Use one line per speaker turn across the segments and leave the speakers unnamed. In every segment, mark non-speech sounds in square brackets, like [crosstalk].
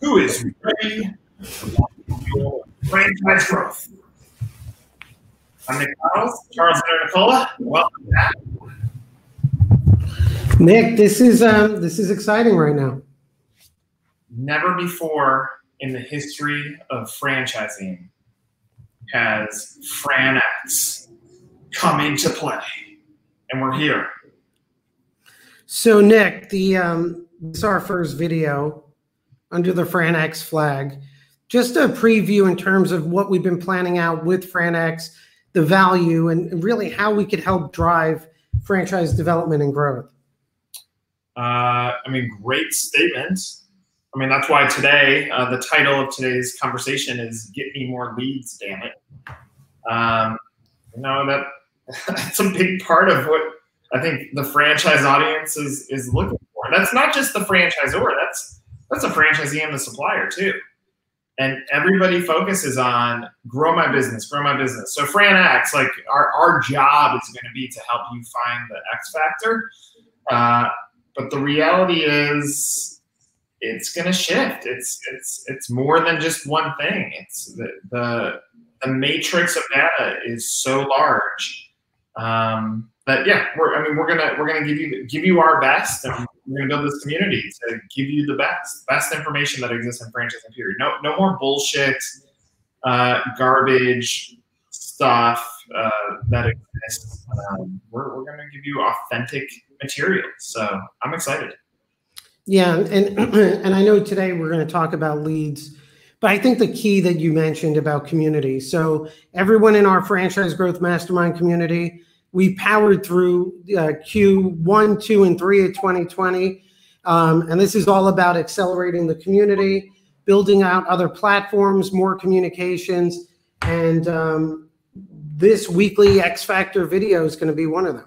who is ready for franchise growth. I'm Nick Charles, Charles Nicola. Welcome back.
Nick, this is um, this is exciting right now.
Never before in the history of franchising has FranX come into play, and we're here.
So, Nick, the um, this is our first video under the FranX flag. Just a preview in terms of what we've been planning out with FranX, the value, and really how we could help drive franchise development and growth.
Uh, I mean, great statement. I mean, that's why today, uh, the title of today's conversation is "Get Me More Leads." Damn it! Um, you know that [laughs] that's a big part of what I think the franchise audience is is looking for. That's not just the franchisor. That's that's a franchisee and the supplier too. And everybody focuses on grow my business, grow my business. So FranX, like our, our job is going to be to help you find the X factor. Uh, but the reality is it's going to shift. It's, it's, it's more than just one thing. It's the, the, the matrix of data is so large. Um, but yeah, we're, I mean, we're gonna we're gonna give you give you our best, and we're gonna build this community to give you the best best information that exists in franchising period. No no more bullshit, uh, garbage stuff uh, that exists. Um, we're we're gonna give you authentic material. So I'm excited.
Yeah, and [clears throat] and I know today we're going to talk about leads. But I think the key that you mentioned about community. So everyone in our franchise growth mastermind community, we powered through uh, Q1, 2, and 3 of 2020. Um, and this is all about accelerating the community, building out other platforms, more communications. And um, this weekly X Factor video is going to be one of them.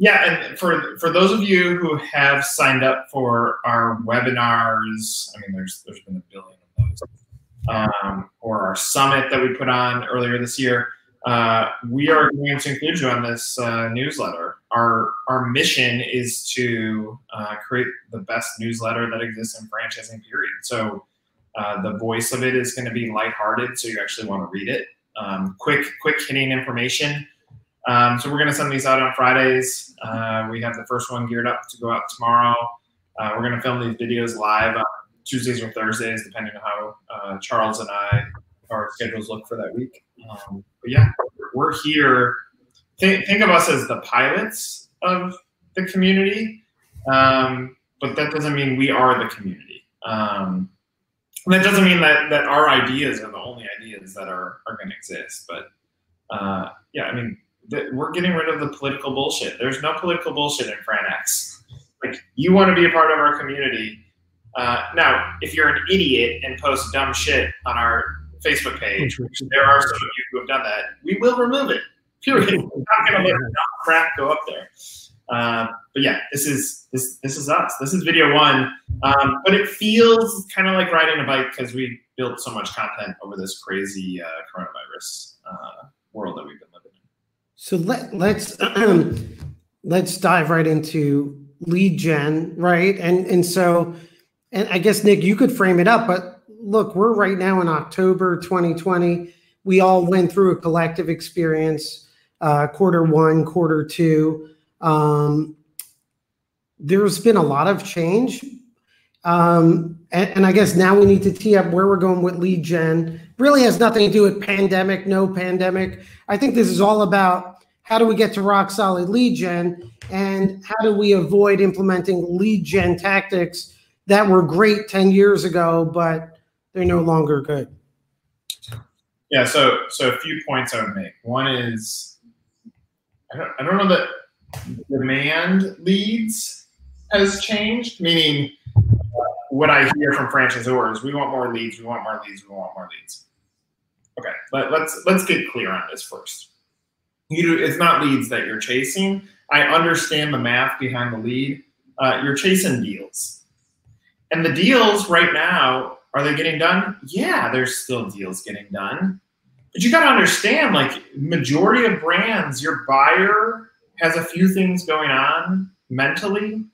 Yeah, and for for those of you who have signed up for our webinars, I mean, there's there's been a billion of those, um, or our summit that we put on earlier this year uh, we are going to include you on this uh, newsletter. Our our mission is to uh, create the best newsletter that exists in franchising. Period. So uh, the voice of it is going to be lighthearted, so you actually want to read it. Um, quick, quick hitting information. Um, so we're going to send these out on Fridays. Uh, we have the first one geared up to go out tomorrow. Uh, we're going to film these videos live on Tuesdays or Thursdays, depending on how Charles and I our schedules look for that week. Um, but yeah, we're here. Think, think of us as the pilots of the community, um, but that doesn't mean we are the community. Um, that doesn't mean that, that our ideas are the only ideas that are, are going to exist. But uh, yeah, I mean, we're getting rid of the political bullshit. There's no political bullshit in FranX. Like, you want to be a part of our community. Uh, now, if you're an idiot and post dumb shit on our Facebook page, which there are some of you who have done that, we will remove it. Period. [laughs] We're not going to let crap go up there. Uh, but yeah, this is this this is us. This is video one. Um, but it feels kind of like riding a bike because we built so much content over this crazy uh, coronavirus uh, world that we've been living in.
So let let's um, [clears throat] let's dive right into lead gen, right? And and so, and I guess Nick, you could frame it up, but look, we're right now in October 2020. We all went through a collective experience, uh, quarter one, quarter two. Um, there's been a lot of change. Um, and, and, I guess now we need to tee up where we're going with lead gen. Really has nothing to do with pandemic, no pandemic. I think this is all about how do we get to rock solid lead gen and how do we avoid implementing lead gen tactics that were great 10 years ago, but they're no longer good.
Yeah, so so a few points I would make. One is I don't, I don't know that demand leads has changed, meaning uh, what I hear from franchisors, we want more leads, we want more leads, we want more leads. Okay, let, let's let's get clear on this first. You, it's not leads that you're chasing. I understand the math behind the lead. Uh, you're chasing deals, and the deals right now are they getting done? Yeah, there's still deals getting done. But you got to understand, like majority of brands, your buyer has a few things going on mentally.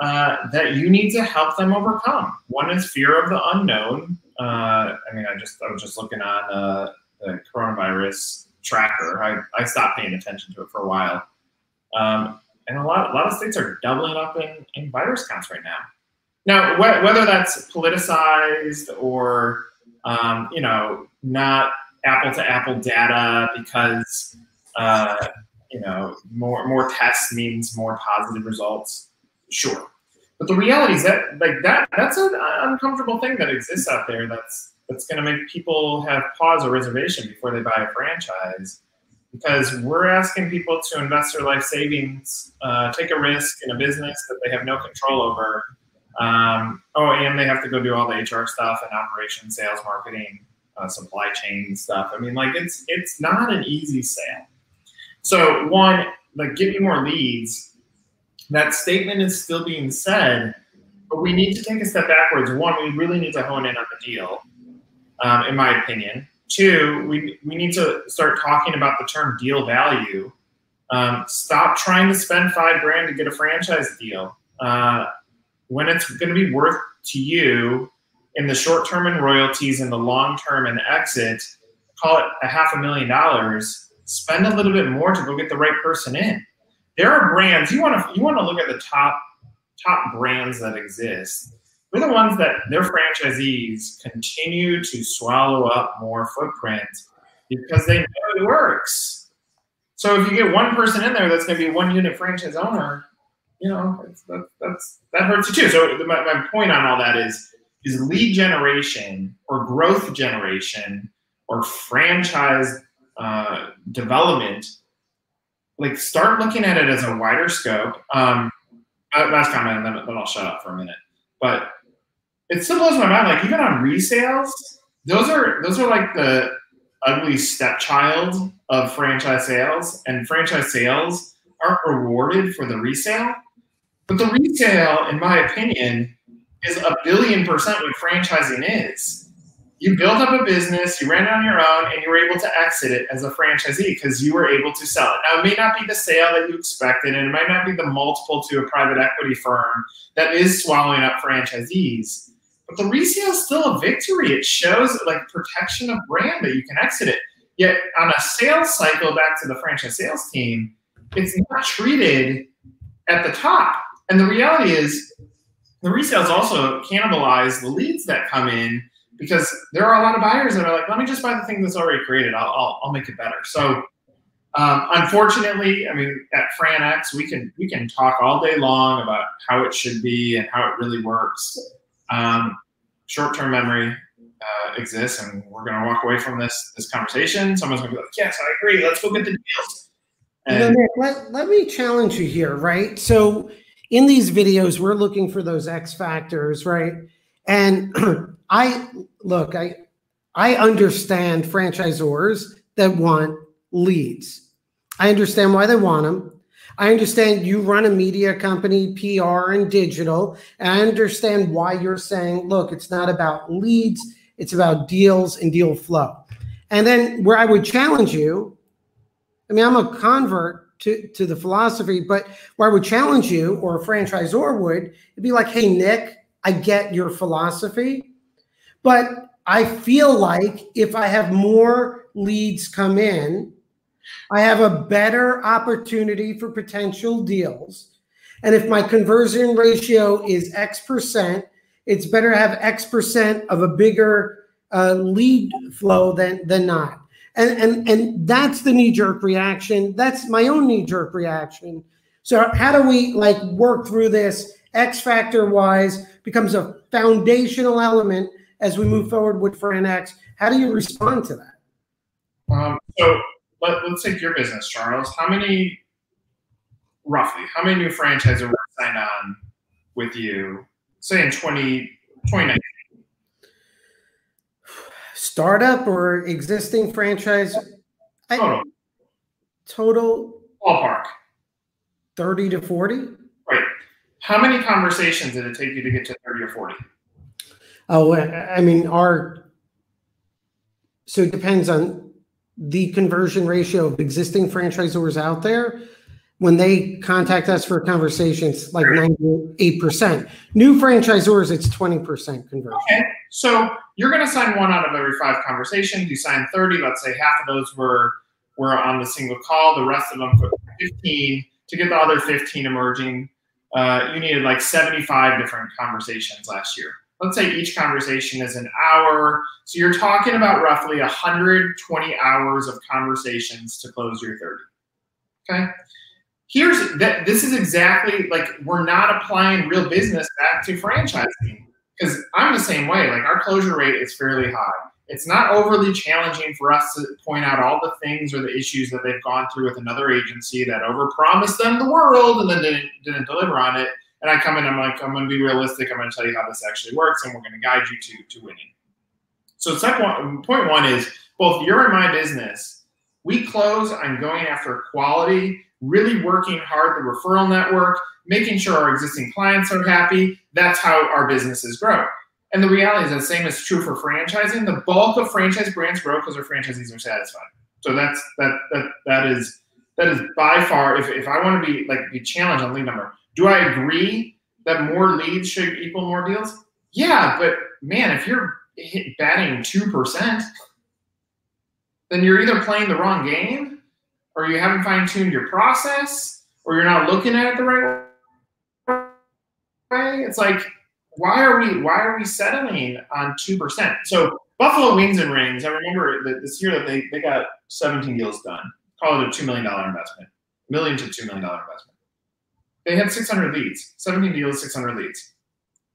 uh, that you need to help them overcome. One is fear of the unknown. Uh, I mean, I just I was just looking on uh, the coronavirus tracker. I, I stopped paying attention to it for a while. Um, and a lot, a lot of states are doubling up in, in virus counts right now. Now, wh- whether that's politicized or, um, you know, not apple to apple data because, uh, you know, more, more tests means more positive results, sure. But the reality is that, like that, that's an uncomfortable thing that exists out there. That's that's going to make people have pause or reservation before they buy a franchise because we're asking people to invest their life savings, uh, take a risk in a business that they have no control over. Um, oh, and they have to go do all the HR stuff and operation, sales, marketing, uh, supply chain stuff. I mean, like it's it's not an easy sale. So one, like give me more leads. That statement is still being said, but we need to take a step backwards. One, we really need to hone in on the deal um, in my opinion. Two, we, we need to start talking about the term deal value. Um, stop trying to spend five grand to get a franchise deal. Uh, when it's going to be worth to you in the short term and royalties and the long term and exit, call it a half a million dollars. Spend a little bit more to go get the right person in. There are brands you want to you want to look at the top top brands that exist we're the ones that their franchisees continue to swallow up more footprint because they know it works. So if you get one person in there that's going to be one unit franchise owner, you know, that, that's that hurts you too. So my, my point on all that is is lead generation or growth generation or franchise uh, development. Like start looking at it as a wider scope. Um, uh, last comment, and then, then I'll shut up for a minute. But it still blows my mind. Like even on resales, those are those are like the ugly stepchild of franchise sales, and franchise sales aren't rewarded for the resale. But the retail, in my opinion, is a billion percent what franchising is. You built up a business, you ran it on your own, and you were able to exit it as a franchisee because you were able to sell it. Now, it may not be the sale that you expected, and it might not be the multiple to a private equity firm that is swallowing up franchisees but the resale is still a victory. It shows like protection of brand that you can exit it. Yet on a sales cycle back to the franchise sales team, it's not treated at the top. And the reality is the resales also cannibalize the leads that come in because there are a lot of buyers that are like, let me just buy the thing that's already created. I'll, I'll, I'll make it better. So um, unfortunately, I mean, at FranX, we can we can talk all day long about how it should be and how it really works. Um, short-term memory uh, exists, and we're going to walk away from this this conversation. Someone's going to be like, "Yes, I agree. Let's go get the deals."
And Nick, let, let me challenge you here, right? So in these videos, we're looking for those X factors, right? And [clears throat] I look, I I understand franchisors that want leads. I understand why they want them. I understand you run a media company, PR and digital. And I understand why you're saying, look, it's not about leads, it's about deals and deal flow. And then where I would challenge you, I mean, I'm a convert to, to the philosophy, but where I would challenge you or a franchisor would, it'd be like, hey, Nick, I get your philosophy, but I feel like if I have more leads come in, I have a better opportunity for potential deals. And if my conversion ratio is X percent, it's better to have X percent of a bigger uh, lead flow than than not. And and and that's the knee jerk reaction. That's my own knee jerk reaction. So how do we like work through this? X factor wise becomes a foundational element as we move forward with FranX. How do you respond to that?
Um, so let, us take your business, Charles. How many, roughly, how many new franchises were signed on with you, say in 20, 2019?
Startup or existing franchise?
Total.
I, total?
Ballpark.
30 to 40?
Right. How many conversations did it take you to get to 30 or 40?
Oh, I mean, our so it depends on the conversion ratio of existing franchisors out there, when they contact us for conversations, like 98%. New franchisors, it's 20% conversion.
Okay. So you're going to sign one out of every five conversations. You sign 30. Let's say half of those were were on the single call. The rest of them 15. To get the other 15 emerging, uh, you needed like 75 different conversations last year. Let's say each conversation is an hour. So you're talking about roughly 120 hours of conversations to close your 30. Okay here's that this is exactly like we're not applying real business back to franchising because I'm the same way. Like our closure rate is fairly high. It's not overly challenging for us to point out all the things or the issues that they've gone through with another agency that overpromised them the world and then didn't, didn't deliver on it. And I come in, I'm like, I'm going to be realistic. I'm going to tell you how this actually works, and we're going to guide you to to winning. So step one, point one is both your and my business. We close on going after quality really working hard the referral network, making sure our existing clients are happy. That's how our businesses grow. And the reality is the same is true for franchising. The bulk of franchise brands grow because their franchisees are satisfied. So that's that that that is that is by far if, if I want to be like be challenged on lead number, do I agree that more leads should equal more deals? Yeah, but man, if you're batting two percent, then you're either playing the wrong game or you haven't fine tuned your process, or you're not looking at it the right way. It's like, why are we why are we settling on two percent? So Buffalo Wings and Rings, I remember that this year that they, they got 17 deals done. Call it a two million dollar investment, million to two million dollar investment. They had 600 leads, 17 deals, 600 leads.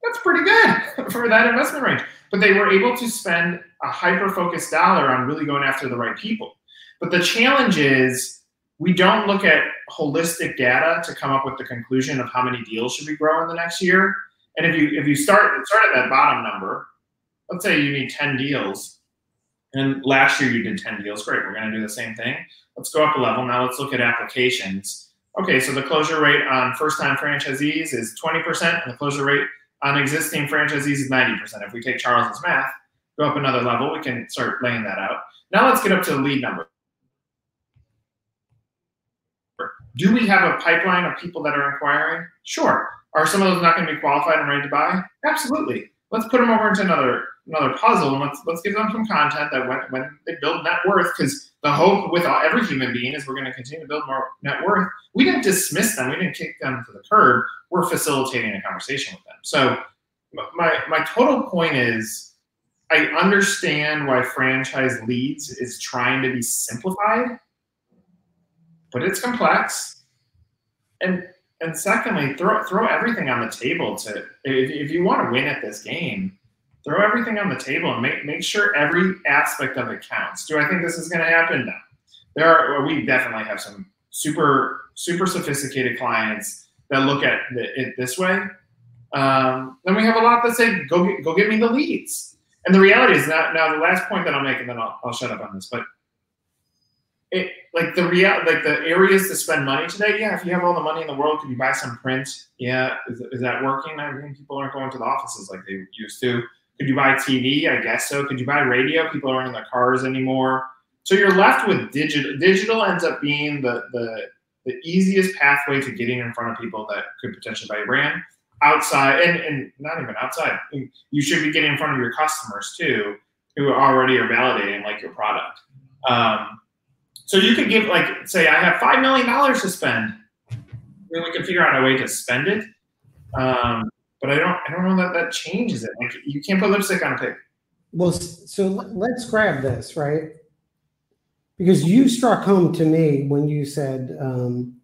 That's pretty good [laughs] for that investment range. But they were able to spend a hyper focused dollar on really going after the right people. But the challenge is we don't look at holistic data to come up with the conclusion of how many deals should we grow in the next year. And if you if you start start at that bottom number, let's say you need 10 deals, and last year you did 10 deals, great. We're to do the same thing. Let's go up a level. Now let's look at applications. Okay, so the closure rate on first-time franchisees is 20%, and the closure rate on existing franchisees is 90%. If we take Charles's math, go up another level, we can start laying that out. Now let's get up to the lead number. Do we have a pipeline of people that are inquiring? Sure. Are some of those not going to be qualified and ready to buy? Absolutely. Let's put them over into another another puzzle and let's let's give them some content that when, when they build net worth, because the hope with every human being is we're going to continue to build more net worth. We didn't dismiss them. We didn't kick them to the curb. We're facilitating a conversation with them. So my my total point is I understand why franchise leads is trying to be simplified but it's complex. And and secondly, throw throw everything on the table to if, if you want to win at this game, throw everything on the table and make make sure every aspect of it counts. Do I think this is going to happen? No. There are we definitely have some super super sophisticated clients that look at it this way. Um, then we have a lot that say, "Go get, go get me the leads." And the reality is that now the last point that I'll make, and then I'll, I'll shut up on this, but it like the real like the areas to spend money today. Yeah, if you have all the money in the world, could you buy some print? Yeah, is, is that working? I mean, people aren't going to the offices like they used to. Could you buy TV? I guess so. Could you buy radio? People aren't in their cars anymore. So you're left with digital. Digital ends up being the the the easiest pathway to getting in front of people that could potentially buy your brand outside and, and not even outside. You should be getting in front of your customers too, who already are validating like your product. Um, so you could give like say I have five million dollars to spend. Then we can figure out a way to spend it. Um, but I don't I don't know that that changes it. Like you can't put lipstick on a pig.
Well, so let's grab this right because you struck home to me when you said um,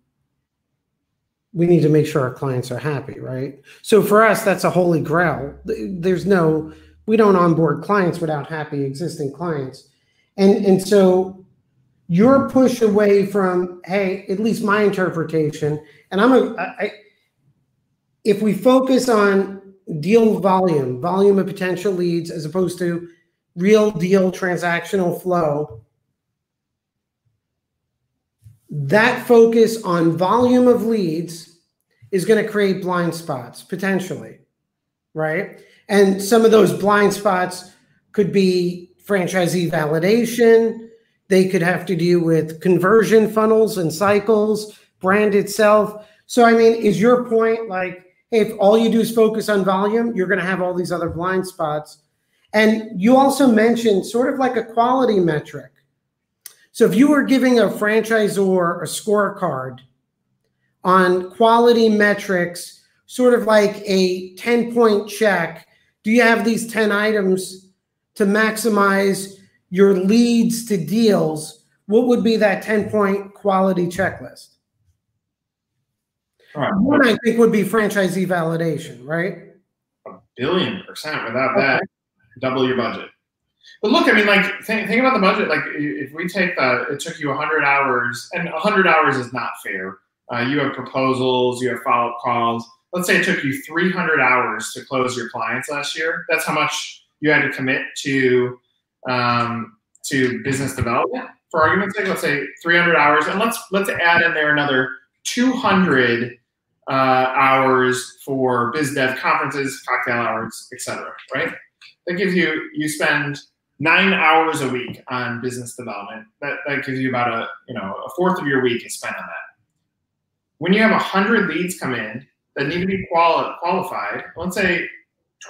we need to make sure our clients are happy, right? So for us, that's a holy grail. There's no we don't onboard clients without happy existing clients, and and so your push away from hey at least my interpretation and i'm a I, if we focus on deal volume volume of potential leads as opposed to real deal transactional flow that focus on volume of leads is going to create blind spots potentially right? And some of those blind spots could be franchisee validation they could have to do with conversion funnels and cycles. brand itself. So, I mean, is your point like, if all you do is focus on volume, you're going to have all these other blind spots? And you also mentioned sort of like a quality metric. So, if you were giving a franchisor a scorecard on quality metrics, sort of like a 10 point check, do you have these 10 items to maximize your leads to deals? What would be that 10 point quality checklist? Right. One, I think, would be franchisee validation, right?
A billion percent. Without okay. that, double your budget. But look, I mean, like, think, think about the budget. Like, if we take the, it took you 100 hours, and 100 hours is not fair. Uh, you have proposals, you have follow up calls. Let's say it took you 300 hours to close your clients last year. That's how much you had to commit to um, to business development. For argument's sake, let's say 300 hours, and let's let's add in there another 200 uh, hours for biz dev conferences, cocktail hours, etc. Right? That gives you you spend nine hours a week on business development. That that gives you about a you know a fourth of your week is spent on that. When you have hundred leads come in that need to be quali- qualified, let's say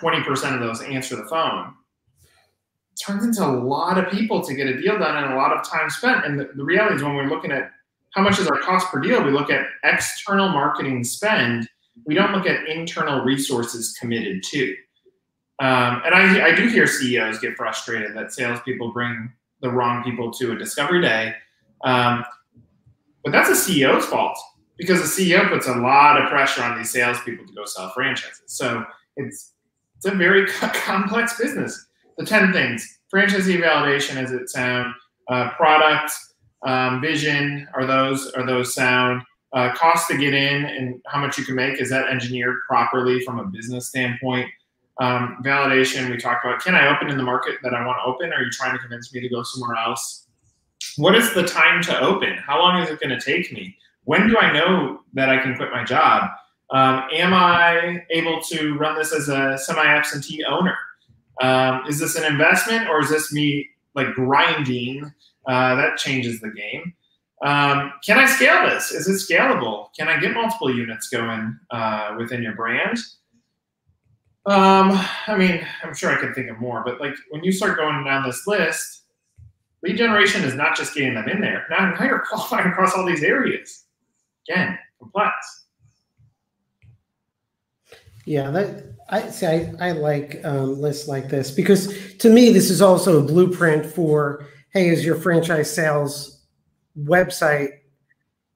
20% of those answer the phone. Turns into a lot of people to get a deal done and a lot of time spent. And the, the reality is when we're looking at how much is our cost per deal, we look at external marketing spend. We don't look at internal resources committed to. Um, and I, I do hear CEOs get frustrated that salespeople bring the wrong people to a discovery day. Um, but that's a CEO's fault because the CEO puts a lot of pressure on these salespeople to go sell franchises. So it's it's a very [laughs] complex business. The 10 things franchisee validation, is it sound? Uh, product, um, vision, are those are those sound? Uh, cost to get in and how much you can make is that engineered properly from a business standpoint? Um, validation, we talked about. Can I open in the market that I want to open? Are you trying to convince me to go somewhere else? What is the time to open? How long is it going to take me? When do I know that I can quit my job? Um, am I able to run this as a semi-absentee owner? Um, is this an investment or is this me like grinding? Uh, that changes the game. Um, can I scale this? Is it scalable? Can I get multiple units going uh, within your brand? Um, I mean, I'm sure I could think of more, but like when you start going down this list, lead generation is not just getting them in there. Now, now you're [laughs] qualifying across all these areas. Again, complex.
Yeah, that I see. I, I like um, lists like this because to me, this is also a blueprint for hey, is your franchise sales website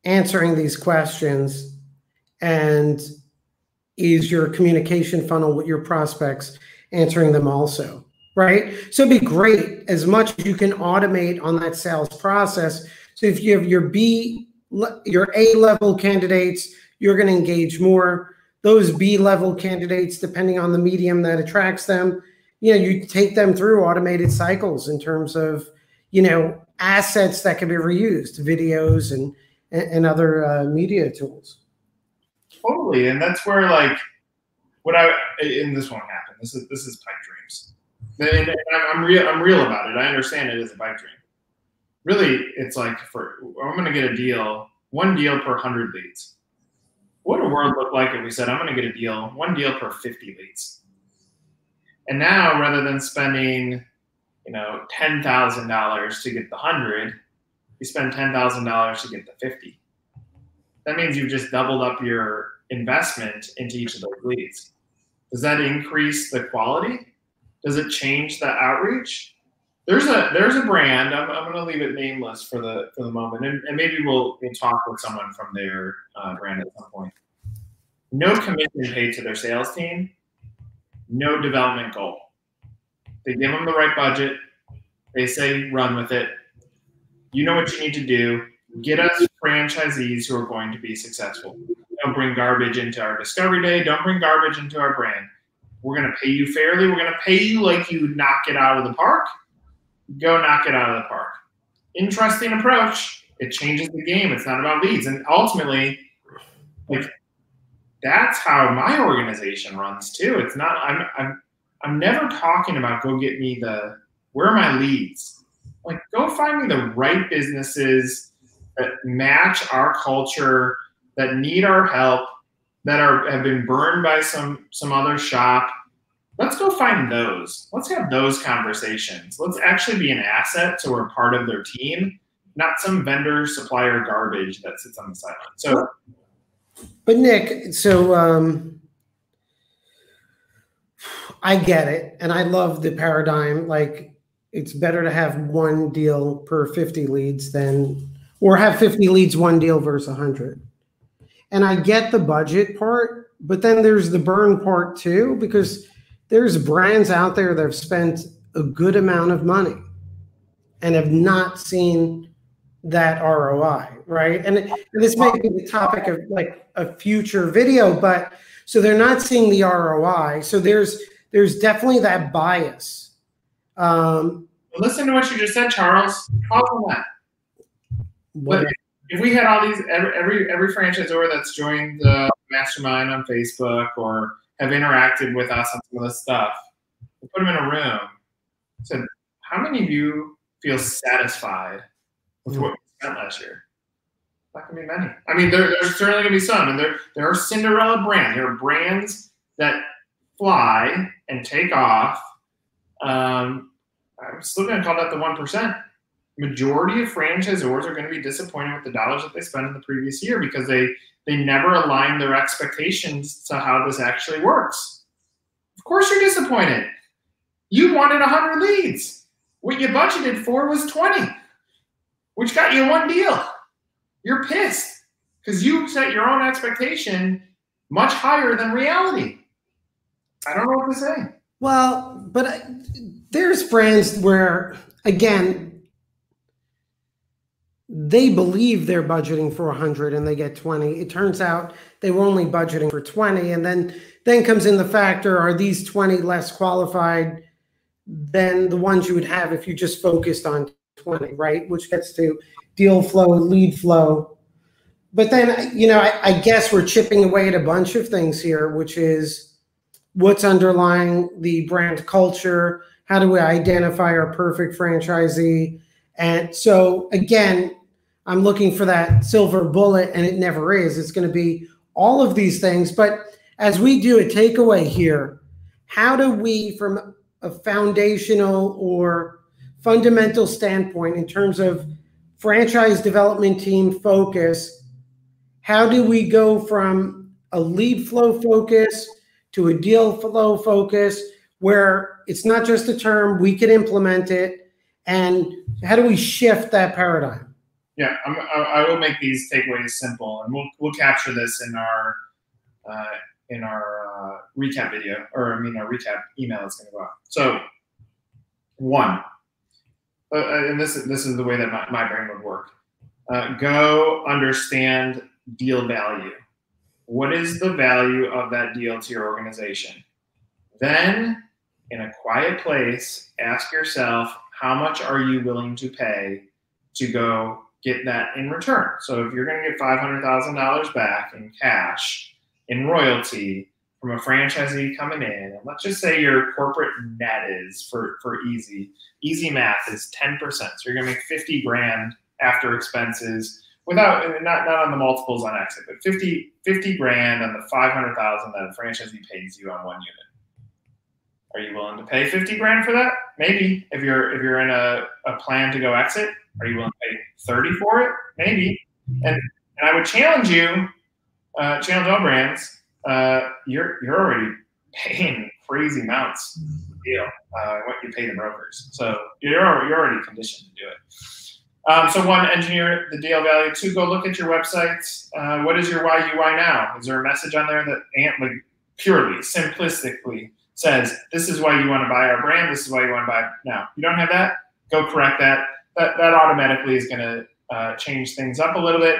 answering these questions, and is your communication funnel with your prospects answering them also? Right. So it'd be great as much as you can automate on that sales process. So if you have your B, your A level candidates, you're going to engage more those B level candidates, depending on the medium that attracts them, you know, you take them through automated cycles in terms of, you know, assets that can be reused, videos and and other uh, media tools.
Totally, and that's where like what I and this won't happen. This is this is pipe dreams. And, I'm real. I'm real about it. I understand it is a pipe dream. Really, it's like for I'm going to get a deal, one deal per hundred leads what would a world look like if we said, I'm going to get a deal, one deal per 50 leads? And now, rather than spending, you know, $10,000 to get the 100, you spend $10,000 to get the 50. That means you've just doubled up your investment into each of those leads. Does that increase the quality? Does it change the outreach? There's a there's a brand. I'm, I'm going to leave it nameless for the for the moment, and, and maybe we'll we'll talk with someone from their uh, brand at some point. No commission paid to their sales team. No development goal. They give them the right budget. They say run with it. You know what you need to do. Get us franchisees who are going to be successful. Don't bring garbage into our discovery day. Don't bring garbage into our brand. We're going to pay you fairly. We're going to pay you like you knock it out of the park go knock it out of the park. Interesting approach. It changes the game. It's not about leads. And ultimately, like that's how my organization runs too. It's not I'm I'm I'm never talking about go get me the where are my leads? Like go find me the right businesses that match our culture, that need our help, that are have been burned by some some other shop. Let's go find those. Let's have those conversations. Let's actually be an asset so we're part of their team, not some vendor supplier garbage that sits on the sideline. So
But Nick, so um I get it. And I love the paradigm. Like it's better to have one deal per 50 leads than, or have 50 leads, one deal versus 100. And I get the budget part, but then there's the burn part too, because there's brands out there that have spent a good amount of money and have not seen that ROI, right? And, and this may be the topic of like a future video, but so they're not seeing the ROI. So there's there's definitely that bias. Um,
listen to what you just said, Charles. Pause that. But if we had all these every every, every franchisor that's joined the mastermind on Facebook or have interacted with us on some of this stuff, we put them in a room. Said, how many of you feel satisfied with what we spent last year? Not gonna be many. I mean, there, there's certainly gonna be some, and there there are Cinderella brands. There are brands that fly and take off. Um, I'm still to call that the one percent. Majority of franchisors are going to be disappointed with the dollars that they spent in the previous year because they they never align their expectations to how this actually works. Of course, you're disappointed. You wanted 100 leads. What you budgeted for was 20, which got you one deal. You're pissed because you set your own expectation much higher than reality. I don't know what to say.
Well, but I, there's brands where, again, they believe they're budgeting for 100 and they get 20. It turns out they were only budgeting for 20. And then, then comes in the factor are these 20 less qualified than the ones you would have if you just focused on 20, right? Which gets to deal flow, lead flow. But then, you know, I, I guess we're chipping away at a bunch of things here, which is what's underlying the brand culture how do we identify our perfect franchisee and so again i'm looking for that silver bullet and it never is it's going to be all of these things but as we do a takeaway here how do we from a foundational or fundamental standpoint in terms of franchise development team focus how do we go from a lead flow focus to a deal flow focus where it's not just a term, we can implement it. And how do we shift that paradigm?
Yeah, I'm, i will make these takeaways simple, and we'll we'll capture this in our uh, in our uh, recap video, or I mean our recap email that's going to go out. So, one, uh, uh, and this this is the way that my, my brain would work. Uh, go understand deal value what is the value of that deal to your organization? Then, in a quiet place, ask yourself, how much are you willing to pay to go get that in return? So, if you're going to get $500,000 back in cash, in royalty, from a franchisee coming in, and let's just say your corporate net is for, for easy, easy math is 10%. So you're gonna make 50 grand after expenses without not not on the multiples on exit, but 50, 50 grand on the five hundred thousand that a franchisee pays you on one unit. Are you willing to pay fifty grand for that? Maybe if you're if you're in a, a plan to go exit, are you willing to pay thirty for it? Maybe. And and I would challenge you, uh, challenge all brands. Uh, you're you're already paying crazy amounts deal uh, what you pay the brokers, so you're you're already conditioned to do it. Um, so one, engineer the deal value. Two, go look at your websites. Uh, what is your why you why now? Is there a message on there that ant like purely, simplistically says this is why you want to buy our brand. This is why you want to buy now. You don't have that. Go correct that. That that automatically is going to uh, change things up a little bit.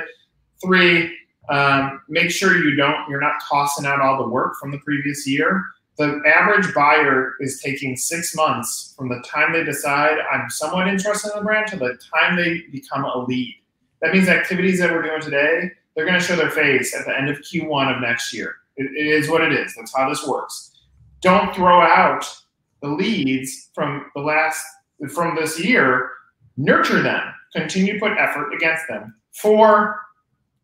Three, um, make sure you don't. You're not tossing out all the work from the previous year the average buyer is taking six months from the time they decide I'm somewhat interested in the brand to the time they become a lead. That means activities that we're doing today, they're going to show their face at the end of Q1 of next year. it, it is what it is. That's how this works. Don't throw out the leads from the last from this year. Nurture them. Continue to put effort against them. Four,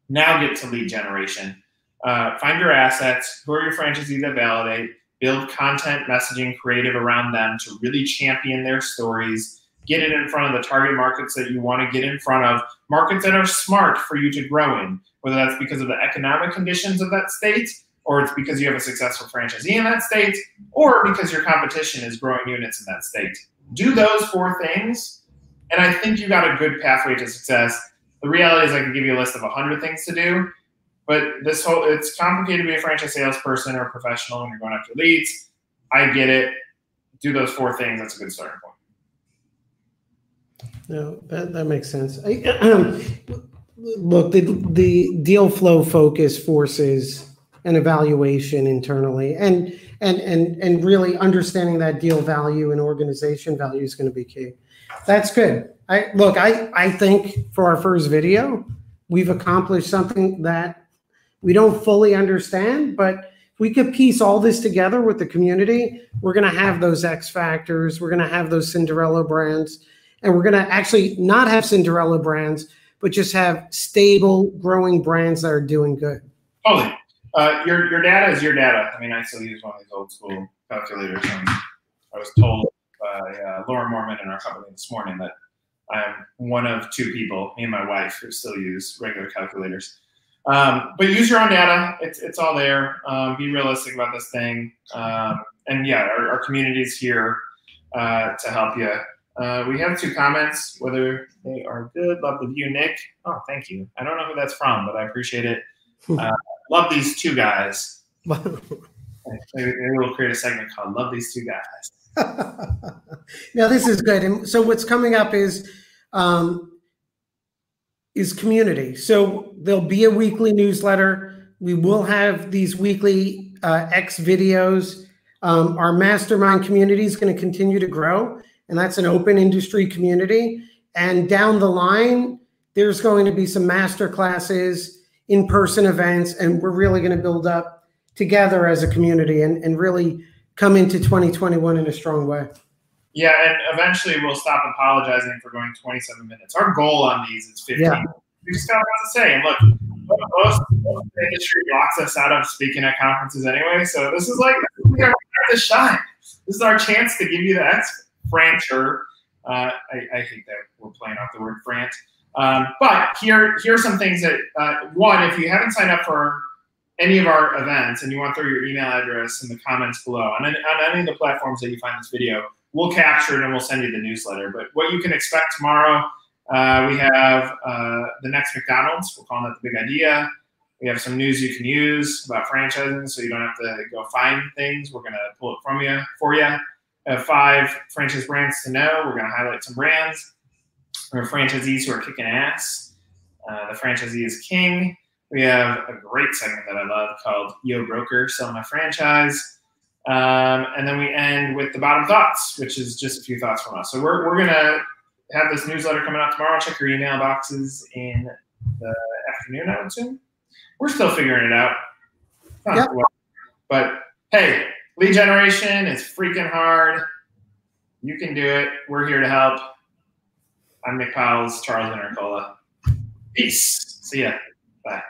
now get to lead generation. Uh, find your assets. Who are your franchisees that validate? Build content, messaging, creative around them to really champion their stories. Get it in front of the target markets that you want to get in front of, markets that are smart for you to grow in, whether that's because of the economic conditions of that state, or it's because you have a successful franchisee in that state, or because your competition is growing units in that state. Do those four things, and I think you got a good pathway to success. The reality is, I can give you a list of 100 things to do, but this whole it's complicated to be a franchise salesperson or a professional when you're going after leads. I get it. Do those four things. That's a good starting point.
No, that, that makes sense. I, [clears throat] look, the, the deal flow focus forces an evaluation internally and and and and really understanding that deal value and organization value is going to be key. That's good. I look, I I think for our first video, we've accomplished something that we don't fully understand, but we could piece all this together with the community. We're going to have those X factors. We're going to have those Cinderella brands, and we're going to actually not have Cinderella brands, but just have stable, growing brands that are doing good.
Totally. Uh, your your data is your data. I mean, I still use one of these old school calculators. And I was told by uh, Laura Mormon in our company this morning that I'm one of two people, me and my wife, who still use regular calculators. Um, but use your own data. It's, it's all there. Um, be realistic about this thing. Um, and yeah, our, our community is here uh, to help you. Uh, we have two comments, whether they are good. Love the view, Nick. Oh, thank you. I don't know who that's from, but I appreciate it. [laughs] Uh, love these two guys. [laughs] maybe we'll create a segment called "Love These Two Guys." [laughs]
now this is good. And so what's coming up is um, is community. So there'll be a weekly newsletter. We will have these weekly uh, X videos. Um, our mastermind community is going to continue to grow, and that's an open industry community. And down the line, there's going to be some master classes, in person events, and we're really going to build up together as a community and, and really come into 2021 in a strong way.
Yeah, and eventually we'll stop apologizing for going 27 minutes. Our goal on these is 15. Yeah. We just got a lot to say. And look, most, most industry blocks us out of speaking at conferences anyway. So this is like we are to shine. This is our chance to give you the X francher. Uh, I, I, hate that we're playing off the word France. Um, but here, here are some things that uh, one, if you haven't signed up for any of our events and you want to throw your email address in the comments below on any, on any of the platforms that you find this video, we'll capture it and we'll send you the newsletter. But what you can expect tomorrow, uh, we have uh, the next McDonald's. We're calling that the big idea. We have some news you can use about franchising, so you don't have to go find things. We're going to pull it from you for you. have five franchise brands to know. We're going to highlight some brands. We franchisees who are kicking ass. Uh, the franchisee is king. We have a great segment that I love called Yo Broker Sell My Franchise. Um, and then we end with the bottom thoughts, which is just a few thoughts from us. So we're, we're going to have this newsletter coming out tomorrow. Check your email boxes in the afternoon, I would assume. We're still figuring it out. Yep. But hey, lead generation is freaking hard. You can do it. We're here to help. I'm Nick Powills, Charles Internicola. Peace. See ya. Bye.